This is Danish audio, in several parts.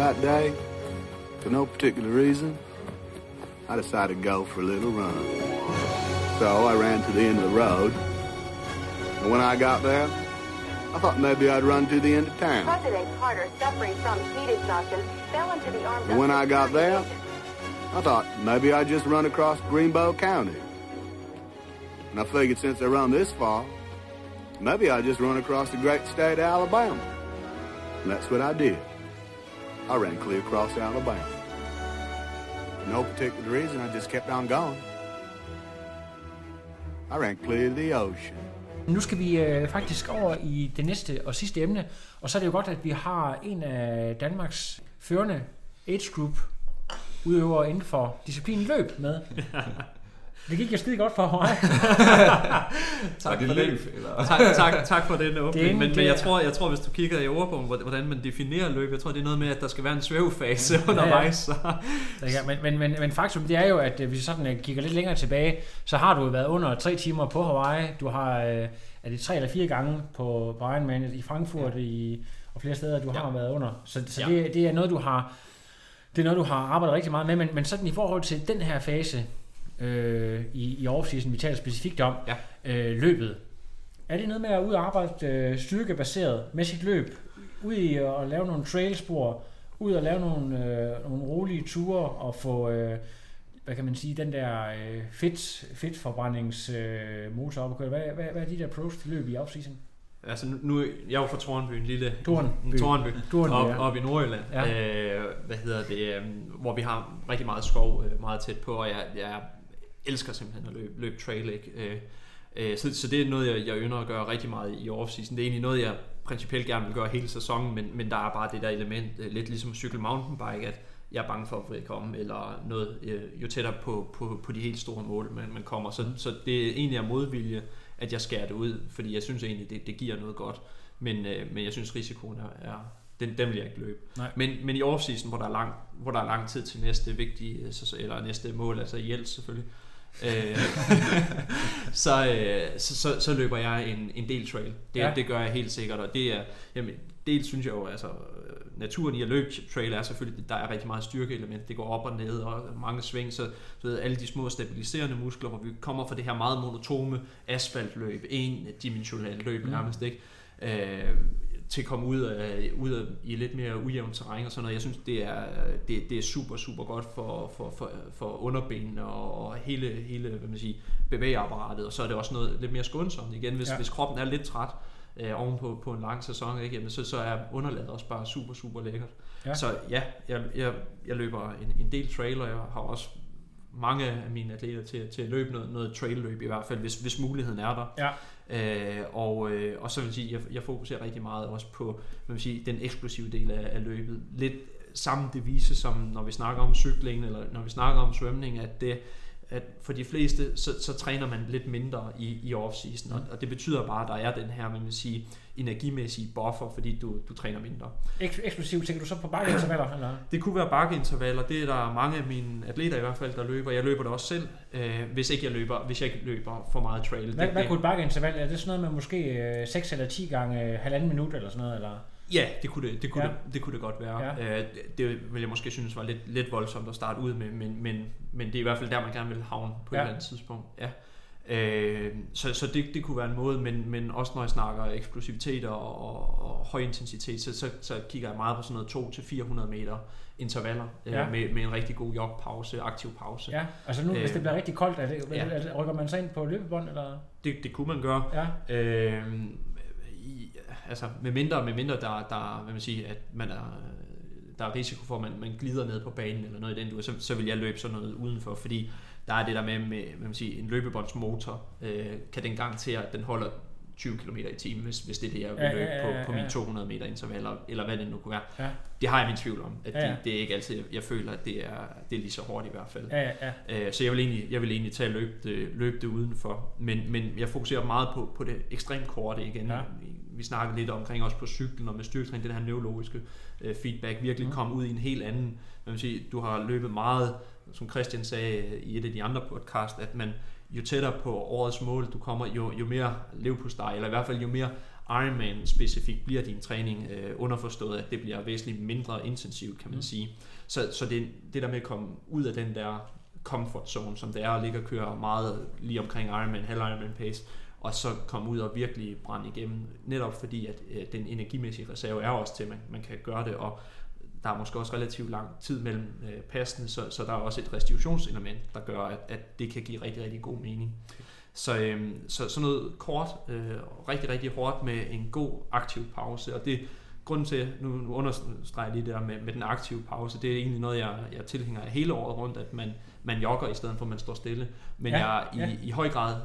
That day, for no particular reason, I decided to go for a little run. So I ran to the end of the road, and when I got there, I thought maybe I'd run to the end of town. President Carter, suffering from heat exhaustion, fell into the arms And of when I got there, I thought maybe I'd just run across Greenbow County. And I figured since I run this far, maybe I'd just run across the great state of Alabama. And that's what I did. I ran clear across Alabama. For no particular reason, I just kept on going. I ran clear to the ocean. Nu skal vi øh, faktisk over i det næste og sidste emne, og så er det jo godt, at vi har en af Danmarks førende age group udøvere inden for disciplinen løb med. Det gik jo skide godt for mig. tak, det for løb, den, eller? tak, tak, tak for den Det åbning. en- Men, det men jeg tror, jeg tror, hvis du kigger i ordbogen, hvor- hvordan man definerer løb, jeg tror, det er noget med, at der skal være en svævefase undervejs. Så. Ja, men, men, men, men faktum det er jo, at øh, hvis vi sådan øh, kigger lidt længere tilbage, så har du været under tre timer på Hawaii. Du har, øh, er det tre eller fire gange på, på Ironman i Frankfurt i, og flere steder, du har Ja. været under. Så, så Ja. det, det er noget, du har det er noget, du har arbejdet rigtig meget med, men, men sådan i forhold til den her fase øh, i, i off-season, vi taler specifikt om, Ja. øh, løbet. Er det noget med at ud og arbejde øh, styrkebaseret med sit løb? Ud i at lave nogle trailspor, ud og lave nogle, øh, nogle rolige ture og få, øh, hvad kan man sige, den der øh, fedt, fedtforbrændings øh, motor op at køre. Hvad, hvad, hvad er dit approach til løb i off-season? Altså nu, jeg er jo fra Tornby, en lille Tornby. Tornby, Tornby, op, ja. op i Nordjylland, Ja. øh, hvad hedder det, øh, hvor vi har rigtig meget skov øh, meget tæt på, og jeg, jeg elsker simpelthen at løbe, løbe trail, ikke? Øh, øh, så, så det er noget, jeg, jeg ynder at gøre rigtig meget i off-season. Det er egentlig noget, jeg principielt gerne vil gøre hele sæsonen, men, men der er bare det der element, øh, lidt ligesom at cykle mountainbike, at jeg er bange for at komme, eller noget, øh, jo tættere på, på, på de helt store mål, man, man kommer. Så, så det er egentlig af modvilje, at jeg skærer det ud, fordi jeg synes egentlig, det, det giver noget godt. Men, øh, men jeg synes, risikoen er, er den, den vil jeg ikke løbe. Nej. Men, men i off-season, hvor der, er lang, hvor der er lang tid til næste vigtige, øh, eller næste mål, altså i selvfølgelig, øh, så, øh, så, så, så løber jeg en, en del trail. Det, Ja. det gør jeg helt sikkert, og det er, jamen, dels synes jeg jo, altså, naturen i at løbe trail er selvfølgelig, der er rigtig meget styrkeelement. Det går op og ned, og mange sving, så du ved, alle de små stabiliserende muskler, hvor vi kommer fra det her meget monotome asfaltløb, en dimensionelt løb Mm. nærmest, ikke? Øh, til at komme ud, af, ud af, i lidt mere ujævnt terræn og sådan noget. Jeg synes, det er, det, det er super, super godt for, for, for, for underbenene og, hele, hele hvad man siger, bevægeapparatet. Og så er det også noget lidt mere skånsomt igen. Hvis, Ja. hvis kroppen er lidt træt øh, ovenpå på en lang sæson, ikke? Jamen, så, så er underlaget også bare super, super lækkert. Ja. Så ja, jeg, jeg, jeg løber en, en del trail, og jeg har også mange af mine atleter til, til at løbe noget, noget trail-løb i hvert fald, hvis, hvis muligheden er der. Ja. Øh, og, øh, og så vil jeg sige, jeg, jeg fokuserer rigtig meget også på hvad man siger, den eksplosive del af, af løbet. Lidt samme devise som når vi snakker om cykling, eller når vi snakker om svømning, at det at for de fleste, så, så træner man lidt mindre i, i off-season, og, og det betyder bare, at der er den her, man vil sige, energimæssige buffer, fordi du, du træner mindre. Ek- eksplosivt, tænker du så på bakkeintervaller? Eller? Det kunne være bakkeintervaller, det er der mange af mine atleter i hvert fald, der løber. Jeg løber det også selv, øh, hvis ikke jeg løber, hvis jeg ikke løber for meget trail. Hvad, det, hvad kunne et bakkeinterval? Er det sådan noget med måske øh, 6 eller 10 gange øh, halvanden minut eller sådan noget? Eller? Ja, det kunne det, det, kunne Ja. det, det kunne det godt være. Ja. Øh, det, vil jeg måske synes var lidt, lidt voldsomt at starte ud med, men, men, men det er i hvert fald der, man gerne vil havne på Ja. et eller andet tidspunkt. Ja. Øh, så så det, det kunne være en måde, men, men også når jeg snakker eksplosivitet og, og, og høj intensitet, så, så, så kigger jeg meget på sådan noget 2-400 meter intervaller Ja. øh, med, med en rigtig god jogpause, aktiv pause. Ja, altså nu, hvis Øh, det bliver rigtig koldt, er det, ja. er det, rykker man sig ind på løbebånd? Eller? Det, det kunne man gøre. Ja. Øh, i, altså med mindre, med mindre der, der, hvad man siger, at man er, der er risiko for, at man, man glider ned på banen eller noget i den du, så, så vil jeg løbe sådan noget udenfor, fordi der er det der med, med hvad man siger, en løbebåndsmotor, øh, kan den garantere, at den holder 20 km i timen, hvis, hvis det er det, jeg vil Ja, løbe ja, ja, ja, på, på mine 200 meter intervaller, eller hvad det nu kunne være. Ja. Det har jeg min tvivl om, at Ja, ja. det, det er ikke altid, jeg, jeg føler, at det er, det er lige så hårdt i hvert fald. Ja, ja, ja. Øh, Så jeg vil egentlig, jeg vil egentlig tage at løbe det, løbe det udenfor. Men, men jeg fokuserer meget på, på det ekstremt korte igen. Ja. Vi, snakkede lidt omkring også på cyklen og med styrketræning, det her neurologiske øh, feedback, virkelig Mm. mm. komme ud i en helt anden, man vil sige, du har løbet meget, som Christian sagde i et af de andre podcast, at man jo tættere på årets mål du kommer, jo, jo mere levpostej, eller i hvert fald jo mere Ironman specifikt bliver din træning øh, underforstået, at det bliver væsentligt mindre intensivt, kan man mm. sige. Så, så det, det der med at komme ud af den der comfort zone, som det er at ligge og køre meget lige omkring Ironman, halv Ironman pace, og så komme ud og virkelig brænde igennem, netop fordi at øh, den energimæssige reserve er også til, at man, man kan gøre det, og der er måske også relativt lang tid mellem øh, passene, så, så der er også et restitutionselement, der gør, at, at det kan give rigtig, rigtig god mening. Så, øh, så sådan noget kort, øh, rigtig, rigtig hårdt med en god aktiv pause, og det grunden til, nu, nu understreger jeg lige det der med, med den aktive pause, det er egentlig noget, jeg, jeg tilhænger hele året rundt, at man, man jogger i stedet for, at man står stille. Men ja, jeg er i, ja. i høj grad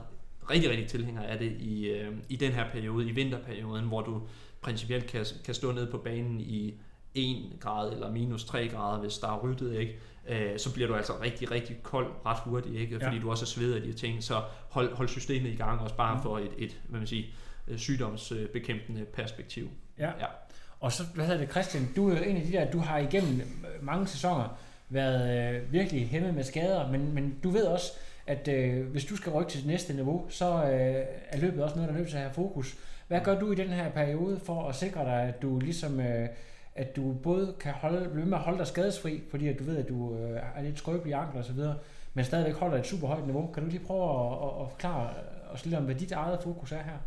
rigtig, rigtig tilhænger af det i, øh, i den her periode, i vinterperioden, hvor du principielt kan, kan stå ned på banen i 1 grad eller minus 3 grader, hvis der er ryddet, ikke? Øh, så bliver du altså rigtig, rigtig kold ret hurtigt, ikke? fordi ja. du også er sved af de her ting. Så hold, hold systemet i gang, også bare mm. for et, et hvad man siger, øh, sygdomsbekæmpende perspektiv. Ja. ja. Og så, hvad hedder det, Christian, du er jo en af de der, du har igennem mange sæsoner været øh, virkelig hæmmet med skader, men, men du ved også, at øh, hvis du skal rykke til næste niveau, så øh, er løbet også noget, der er nødt til at have fokus. Hvad gør du i den her periode for at sikre dig, at du ligesom... Øh, at du både kan holde, blive med at holde dig skadesfri, fordi at du ved, at du øh, er lidt skrøbelig i ankler osv., men stadigvæk holder et super højt niveau. Kan du lige prøve at, at, at forklare os lidt om, hvad dit eget fokus er her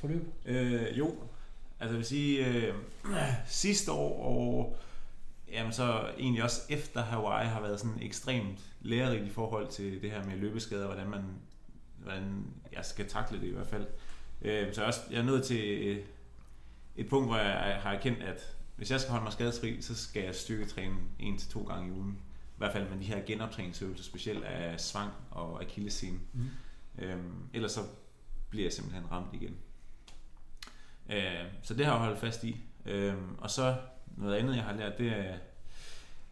på løb? Øh, jo, altså jeg vil sige, øh, sidste år og jamen så egentlig også efter Hawaii har været sådan ekstremt lærerigt i forhold til det her med løbeskader, hvordan man hvordan jeg skal takle det i hvert fald. Øh, så jeg er, også, jeg er nået til øh, et punkt, hvor jeg har erkendt, at hvis jeg skal holde mig skadesfri, så skal jeg styrketræne en til to gange i ugen. I hvert fald med de her genoptræningsøvelser, specielt af svang og akillescene. Mm. Øhm, ellers så bliver jeg simpelthen ramt igen. Øh, så det har jeg holdt fast i. Øhm, og så noget andet, jeg har lært, det er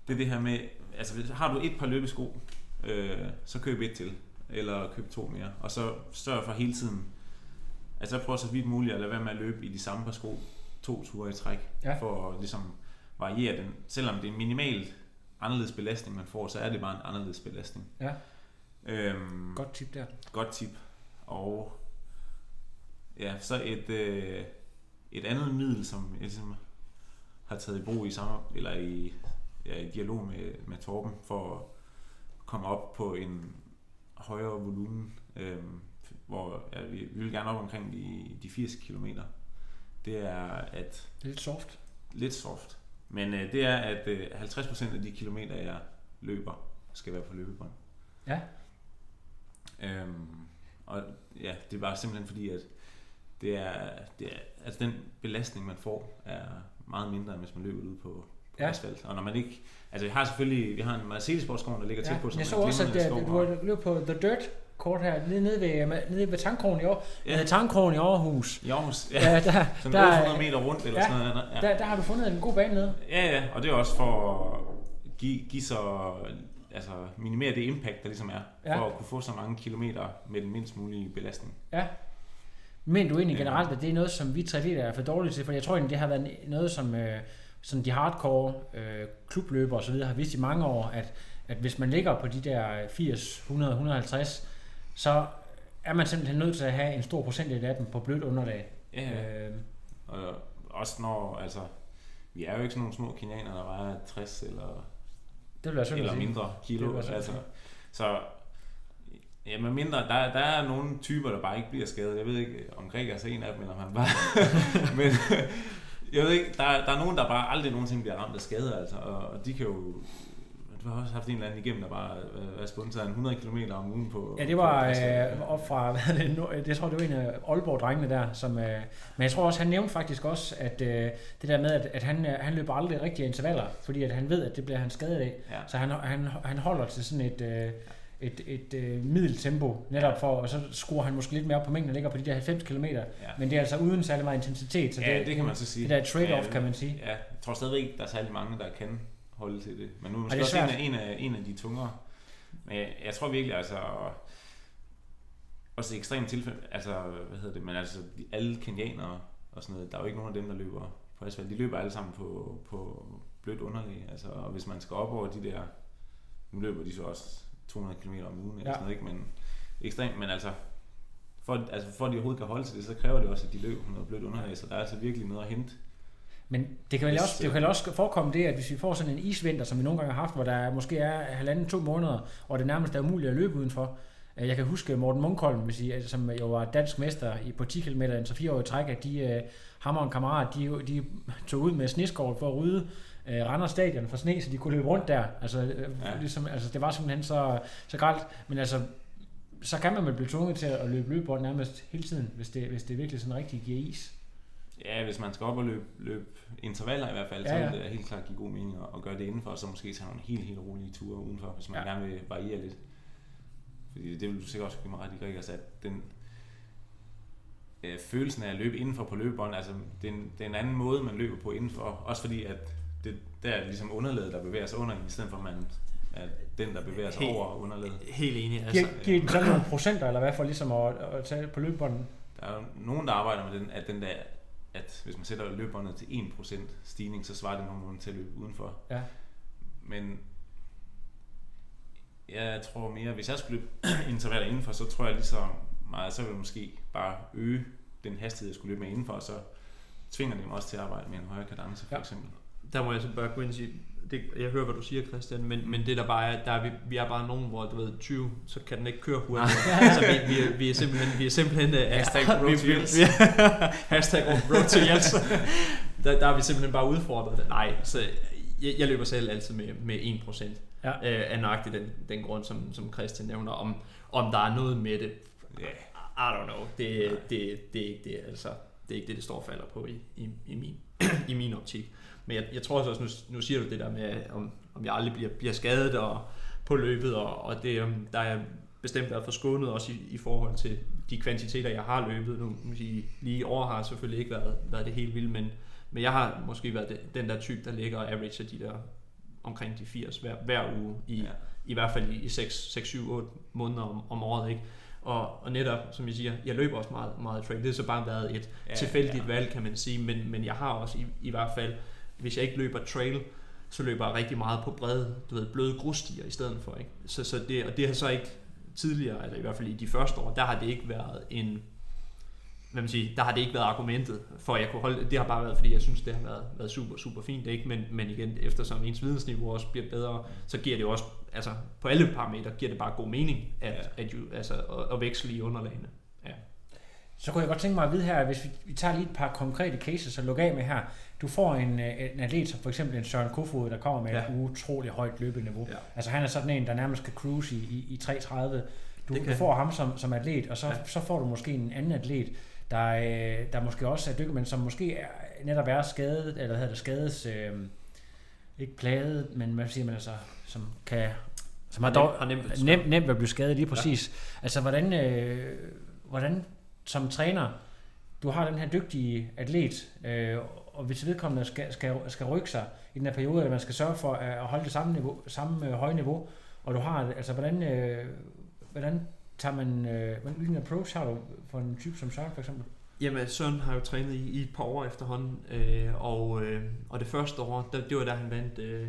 det, er det her med, altså har du et par løbesko, øh, så køb et til, eller køb to mere. Og så sørg for hele tiden, altså prøver så vidt muligt at lade være med at løbe i de samme par sko to ture i træk, ja. for at ligesom variere den. Selvom det er minimalt anderledes belastning, man får, så er det bare en anderledes belastning. Ja. Øhm, godt tip der. Godt tip. Og ja, så et, øh, et andet middel, som jeg ligesom har taget i brug i sammen, eller i, ja, i dialog med, med Torben, for at komme op på en højere volumen, øhm, hvor ja, vi, vi vil gerne op omkring de, de 80 kilometer det er at... Det er lidt soft. Lidt soft. Men øh, det er, at øh, 50% af de kilometer, jeg løber, skal være på løbebånd. Ja. Øhm, og ja, det er bare simpelthen fordi, at det er, det er, altså den belastning, man får, er meget mindre, end hvis man løber ud på, på ja. asfalt. Og når man ikke... Altså, vi har selvfølgelig... Vi har en mercedes der ligger ja. tæt på, som Jeg så også, at det, du har løbet på The Dirt kort her, nede, nede ved, nede ved tankkrogen i, År, ja. tankrogen i Aarhus. I Aarhus, ja. ja der, sådan der, 800 meter rundt eller ja, sådan noget. Ja. Der, der har du fundet en god bane nede. Ja, ja, og det er også for at give, give så, altså minimere det impact, der ligesom er, ja. for at kunne få så mange kilometer med den mindst mulige belastning. Ja. Men du egentlig generelt, at det er noget, som vi triatleter er for dårlige til, for jeg tror egentlig, det har været noget, som øh, sådan de hardcore øh, klubløbere osv. har vidst i mange år, at, at hvis man ligger på de der 80, 100, 150, så er man simpelthen nødt til at have en stor procentdel af dem på blødt underlag. Ja, øh, og også når, altså, vi er jo ikke sådan nogle små kenianer, der vejer 60 eller, det vil eller mindre kilo. Det altså, så Ja, men mindre, der, der er nogle typer, der bare ikke bliver skadet. Jeg ved ikke, om Greg er så en af dem, eller man bare... men jeg ved ikke, der, der er nogen, der bare aldrig nogensinde bliver ramt af skade, altså, og de kan jo du har også haft en eller anden igennem, der bare er spundet 100 km om ugen på... Ja, det var øh, op fra, hvad det, det tror det var en af Aalborg-drengene der, som, øh, men jeg tror også, han nævnte faktisk også, at øh, det der med, at, at han, øh, han løber aldrig rigtige intervaller, fordi at han ved, at det bliver han skadet af. Ja. Så han, han, han holder til sådan et... Øh, et, et øh, middeltempo, netop for, og så skruer han måske lidt mere op på mængden, og ligger på de der 90 km, ja. men det er altså uden særlig meget intensitet, så ja, det, det kan man så sige. Det der trade-off, ja, kan man sige. Ja, jeg tror stadigvæk, der er særlig mange, der kan holde til det. Men nu er måske også en af, en, af, en af de tungere. Men jeg, jeg tror virkelig, altså, også i ekstremt tilfælde, altså, hvad hedder det, men altså, alle kenianere og sådan noget, der er jo ikke nogen af dem, der løber på asfalt. De løber alle sammen på, på blødt underlag. Altså, og hvis man skal op over de der, nu løber de så også 200 km om ugen eller ja. sådan noget, ikke? Men ekstremt, men altså, for, altså for at de overhovedet kan holde til det, så kræver det også, at de løber noget blødt underlag, så der er altså virkelig noget at hente. Men det kan vel også, det kan også forekomme det, at hvis vi får sådan en isvinter, som vi nogle gange har haft, hvor der måske er halvanden, to måneder, og det nærmest er umuligt at løbe udenfor. Øh, Jeg kan huske Morten Munkholm, som jo var dansk mester i, på 10 km, så fire år i træk, at de, øh, ham og en kammerat, de, de tog ud med sneskål for at rydde øh, Randers Stadion for sne, så de kunne løbe rundt der. Altså, øh, Ja. ligesom, altså det var simpelthen så, så gralt. Men altså, så kan man vel blive tvunget til at løbe løbebånd nærmest hele tiden, hvis det, hvis det virkelig sådan rigtig giver is. Ja, hvis man skal op og løbe, løbe intervaller i hvert fald, Ja, så ja. vil det helt klart give god mening at, at gøre det indenfor, og så måske tage nogle helt, helt rolige ture udenfor, hvis man Ja. gerne vil variere lidt. Fordi det vil du sikkert også give mig ret i, Gregers, at den øh, følelsen af at løbe indenfor på løbebånd, altså det er, en, det er en anden måde, man løber på indenfor, også fordi at det, der er ligesom underlaget, der bevæger sig under, i stedet for at man er den, der bevæger sig Helt- over underlaget. Helt enig. Giver, Altså, giver den sådan nogle procenter, eller hvad for ligesom at, at tage på løbebånden? Der er jo nogen, der arbejder med den, at den der, at hvis man sætter løbebåndet til 1% stigning, så svarer det nogenlunde til at løbe udenfor. Ja. Men jeg tror mere, hvis jeg skulle løbe intervaller indenfor, så tror jeg lige så meget, så vil jeg måske bare øge den hastighed, jeg skulle løbe med indenfor, og så tvinger det mig også til at arbejde med en højere kadence, for Ja. eksempel. der må jeg så bare gå ind og sige, det, jeg hører, hvad du siger, Christian, men, men det der bare er, der er vi, vi er bare nogen, hvor du ved, 20, så kan den ikke køre hurtigt. så vi, vi, er, vi er simpelthen, vi er simpelthen uh, Hashtag road to Jens. hashtag road to Jens. der, der er vi simpelthen bare udfordret. Nej, så jeg, jeg løber selv altid med, med 1%. Ja. Øh, af nøjagtigt den, den grund, som, som Christian nævner, om, om der er noget med det. Ja. I don't know. Det, det, det er ikke det, altså. Det er ikke det, det står og falder på i, i, i, min, i min optik. Men jeg, jeg tror også, nu, nu siger du det der med, om, om jeg aldrig bliver, bliver skadet og, på løbet, og, og det, um, der er bestemt været forskånet også i, i forhold til de kvantiteter, jeg har løbet. Nu må sige, lige i år har selvfølgelig ikke været, været det helt vildt, men, men jeg har måske været den der type, der ligger og average af de der omkring de 80 hver, hver uge, i, Ja. i hvert fald i, i 6, 6, 7, 8 måneder om, om året. Ikke? Og, og netop, som jeg siger, jeg løber også meget, meget trail. Det har så bare været et Ja, tilfældigt ja. valg, kan man sige, men, men jeg har også i, i hvert fald, hvis jeg ikke løber trail, så løber jeg rigtig meget på brede, du ved, bløde grusstier i stedet for. Ikke? Så, så det, og det har så ikke tidligere, eller i hvert fald i de første år, der har det ikke været en, hvad man siger, der har det ikke været argumentet for, at jeg kunne holde, det har bare været, fordi jeg synes, det har været, været super, super fint, ikke? Men, men igen, eftersom ens vidensniveau også bliver bedre, så giver det også, altså på alle parametre, giver det bare god mening, at, Ja. at, jo, altså, at, at veksle i underlagene. Ja. Så kunne jeg godt tænke mig at vide her, hvis vi, vi tager lige et par konkrete cases at lukke af med her. Du får en, øh, en atlet som for eksempel en Søren Kofod, der kommer med ja. Et utroligt højt løbeniveau. Ja. Altså han er sådan en, der nærmest kan cruise i, i, i 3.30. Du, du får ham som, som atlet, og så, ja. Så får du måske en anden atlet, der, øh, der måske også er dykker, men som måske er, netop er skadet, eller hvad hedder det, skades, øh, ikke plaget, men hvad siger man altså, som kan, som har, dog, nemt- nemt, nemt at blive skadet lige præcis. Ja. Altså hvordan, øh, hvordan som træner, du har den her dygtige atlet, øh, og hvis vedkommende skal, skal, skal rykke sig i den her periode, at man skal sørge for øh, at holde det samme, niveau, samme øh, høje niveau, og du har, altså hvordan, øh, hvordan tager man, øh, hvilken approach har du for en type som Søren for eksempel? Jamen, øh, Søren har jo trænet i, i et par år efterhånden, øh, og, øh, og det første år, der, det var da han vandt, øh,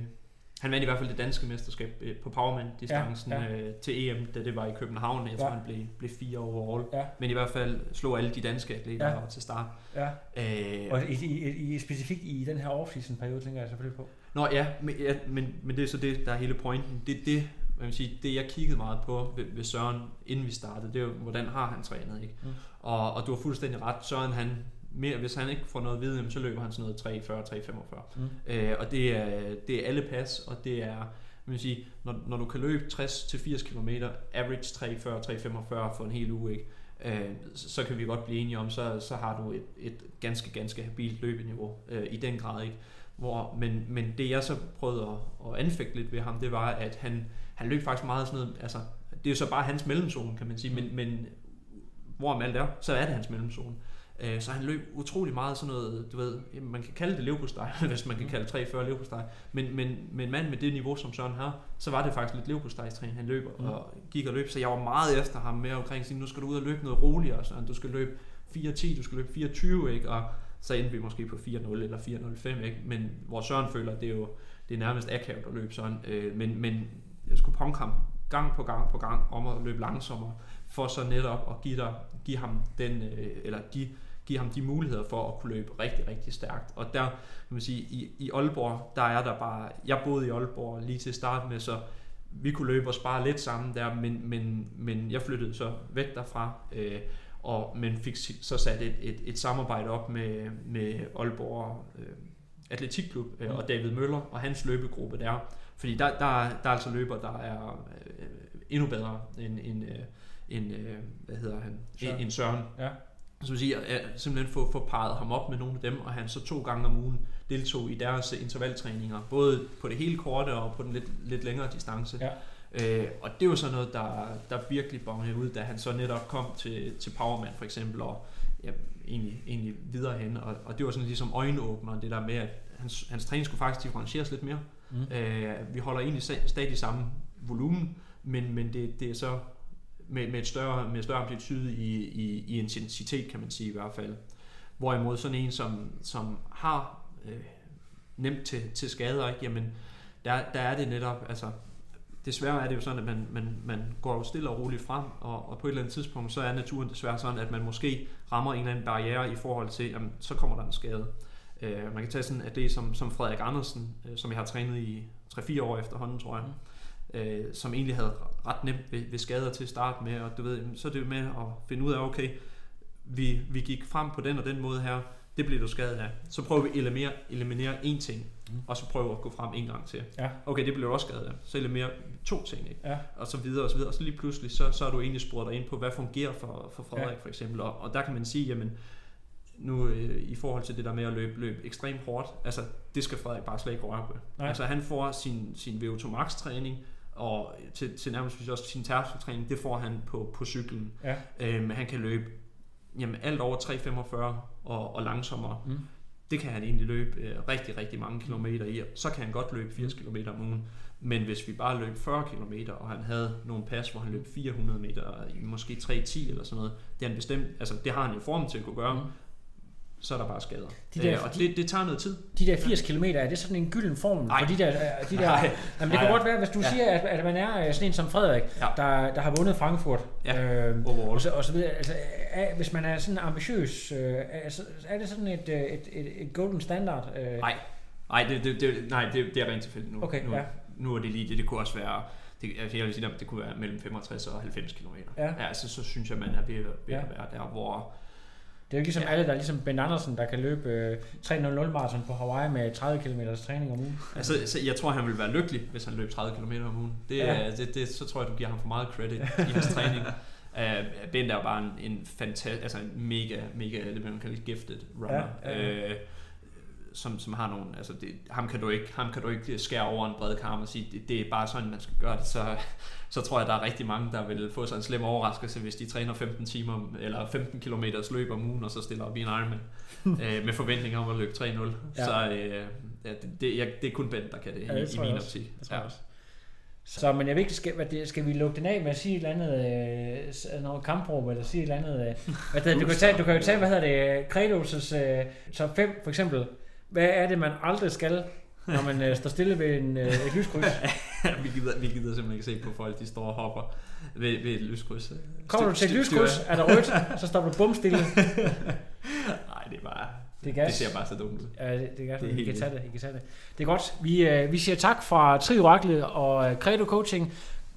han vandt i hvert fald det danske mesterskab øh, på Powerman-distancen Ja, ja. Øh, til EM, da det var i København. Jeg tror, Ja. han blev, blev fire overall. Ja. Men i hvert fald slog alle de danske atleter Ja. til start. Ja. Øh, Og i, i, i, specifikt i den her off-season periode, tænker jeg selvfølgelig på. Nå ja, men, ja men, men det er så det, der er hele pointen. Det, det, hvad man siger, det jeg kiggede meget på ved, ved Søren, inden vi startede, det er jo, hvordan har han trænet, ikke? Mm. Og, og du har fuldstændig ret. Søren, han, mere, hvis han ikke får noget at vide, så løber han sådan noget 340, 345. Mm. Øh, og det er, det er alle pas, og det er, man sige, når, når du kan løbe 60-80 km, average 340, 345 for en hel uge, ikke? Øh, så, så kan vi godt blive enige om, så, så har du et, et ganske, ganske habilt løbeniveau øh, i den grad, ikke? Hvor, men, men det jeg så prøvede at, at anfægte lidt ved ham, det var, at han, han løb faktisk meget sådan noget, altså, det er jo så bare hans mellemzone, kan man sige, men, men hvorom alt er, så er det hans mellemzone. Øh, Så han løb utrolig meget sådan noget, du ved, man kan kalde det levpostej, hvis man kan kalde 340 levpostej, men, men, men en mand med det niveau, som Søren har, så var det faktisk lidt levpostejstræning, han løber Mm. og gik og løb, så jeg var meget efter ham med omkring sige, nu skal du ud og løbe noget roligere, så du skal løbe 4.10, du skal løbe 4.20, ikke? og så endte vi måske på 4.0 eller 4.05, ikke? men hvor Søren føler, at det er jo det er nærmest akavet at løbe sådan, øh, men, men jeg skulle punke ham gang på gang på gang om at løbe langsommere, for så netop at give, dig, give ham den, øh, eller give, give ham de muligheder for at kunne løbe rigtig, rigtig stærkt. Og der, kan man sige, i, i Aalborg, der er der bare, jeg boede i Aalborg lige til start med, så vi kunne løbe og spare lidt sammen der, men, men, men jeg flyttede så væk derfra, øh, og, men fik så sat et, et, et samarbejde op med, med Aalborg øh, Atletikklub øh, og David Møller og hans løbegruppe der. Fordi der, der, der er altså løber, der er øh, endnu bedre end, end, øh, end øh, hvad hedder han, Søren. en Søren. Ja. Så vil sige, at simpelthen få, få parret ham op med nogle af dem, og han så to gange om ugen deltog i deres intervaltræninger, både på det hele korte og på den lidt, lidt længere distance. Ja. Øh, og det var så noget, der, der virkelig bongede ud, da han så netop kom til, til Powerman for eksempel, og ja, egentlig, egentlig videre hen. Og, og det var sådan ligesom øjenåbneren, det der med, at hans, hans træning skulle faktisk differentieres lidt mere. Mm. Øh, vi holder egentlig sta- stadig samme volumen, men, men det, det er så med, med et større, med større amplitude i, i, i intensitet, kan man sige i hvert fald. Hvorimod sådan en, som, som har øh, nemt til, til skader, ikke? jamen der, der er det netop, altså desværre er det jo sådan, at man, man, man går jo stille og roligt frem, og, og på et eller andet tidspunkt, så er naturen desværre sådan, at man måske rammer en eller anden barriere i forhold til, jamen, så kommer der en skade. Øh, man kan tage sådan, at det som, som Frederik Andersen, øh, som jeg har trænet i 3-4 år efterhånden, tror jeg, mm øh, som egentlig havde ret nemt ved, ved skader til at starte med, og du ved, så er det med at finde ud af, okay, vi, vi gik frem på den og den måde her, det bliver du skadet af. Så prøver vi at eliminere, eliminere én ting, Mm. og så prøver at gå frem en gang til. Ja. Okay, det bliver du også skadet af. Så eliminerer to ting, ikke? Ja. og så videre og så videre. Og så lige pludselig, så, så er du egentlig spurgt dig ind på, hvad fungerer for, for Frederik Ja. for eksempel. Og, og der kan man sige, jamen, nu øh, i forhold til det der med at løbe, løbe ekstremt hårdt, altså det skal Frederik bare slet ikke røre på. Nej. Altså han får sin, sin VO2 max træning, og til, til nærmest også sin tærskeltræning, det får han på, på cyklen. Ja. Øhm, han kan løbe jamen, alt over 3,45 og, og langsommere. Mm. Det kan han egentlig løbe øh, rigtig, rigtig mange kilometer i. Så kan han godt løbe 80 km om ugen. Men hvis vi bare løb 40 km, og han havde nogle pas, hvor han løb 400 meter, i måske 3.10 eller sådan noget, det, er han bestemt, altså, det har han jo form til at kunne gøre, Mm. Så er der bare skader. De der- øh, og det, det tager noget tid. De der 80 km, er det sådan en gylden formel Nej. for de der... øh, De der Nej. jamen, det kan godt være, hvis du Ja. siger, at, at man er øh, sådan en som Frederik, Ja. der, der har vundet Frankfurt, Ja. øh, og, så, og så videre. Altså, er, hvis man er sådan ambitiøs, øh, altså, er det sådan et, øh, et, et, et golden standard? Øh, Nej, nej, det, det, det, nej det, det er rent tilfældigt nu. Okay, nu, ja. nu er det lige det. Det kunne også være, det, altså jeg vil sige, at det kunne være mellem 65 og 90 km. Ja. ja så, så synes jeg, man er ved, ved Ja. at være der, hvor... Det er jo ikke ligesom Ja. alle, der er ligesom Ben Andersen, der kan løbe øh, 3.00 maraton på Hawaii med 30 km træning om ugen. Altså, så jeg tror, han ville være lykkelig, hvis han løb 30 km om ugen. Det, Ja. ja. det, det, så tror jeg, du giver ham for meget credit i hans træning. Uh, ben der er bare en, en fantastisk, altså en mega, mega, det man kalder gifted runner. Ja, ja, ja. Som, som har nogle, altså det, ham, kan du ikke, ham kan du ikke skære over en bred karm og sige, det, det er bare sådan, man skal gøre det, så, så tror jeg, der er rigtig mange, der vil få sig en slem overraskelse, hvis de træner 15 timer, eller 15 km løb om ugen, og så stiller op i en Ironman, øh, med forventninger om at løbe 3-0. Ja. Så øh, ja, det, det, jeg, det er kun Ben, der kan det, Ja, det i, i min også. optik. Det tror jeg også. Så, men jeg ved ikke, skal, hvad det, skal vi lukke den af med at sige et eller andet, øh, noget kampråb, eller sige et eller andet, øh, hvad det, du, kan tage, du kan jo tage, hvad hedder det, Kredos' øh, top 5 for eksempel. Hvad er det, man aldrig skal, når man øh, står stille ved en, øh, et lyskryds? vi, gider, vi gider simpelthen ikke se på folk, de står og hopper ved, ved et lyskryds. Kommer du til et lyskryds, er der rødt, så står du bum stille. Nej, det er bare... Det er Det gas. ser bare så dumt ud. Ja, det, det er godt, Det er I kan tage det, I kan tage det. Det er godt. Vi, øh, vi siger tak fra Trioraklet og øh, Credo Coaching,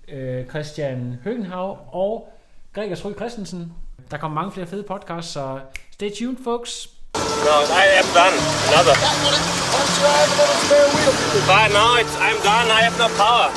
øh, Christian Høgenhav og Gregers Røg Christensen. Der kommer mange flere fede podcasts, så stay tuned, folks. No, I am done. Another. But now it's, I'm done. I have no power.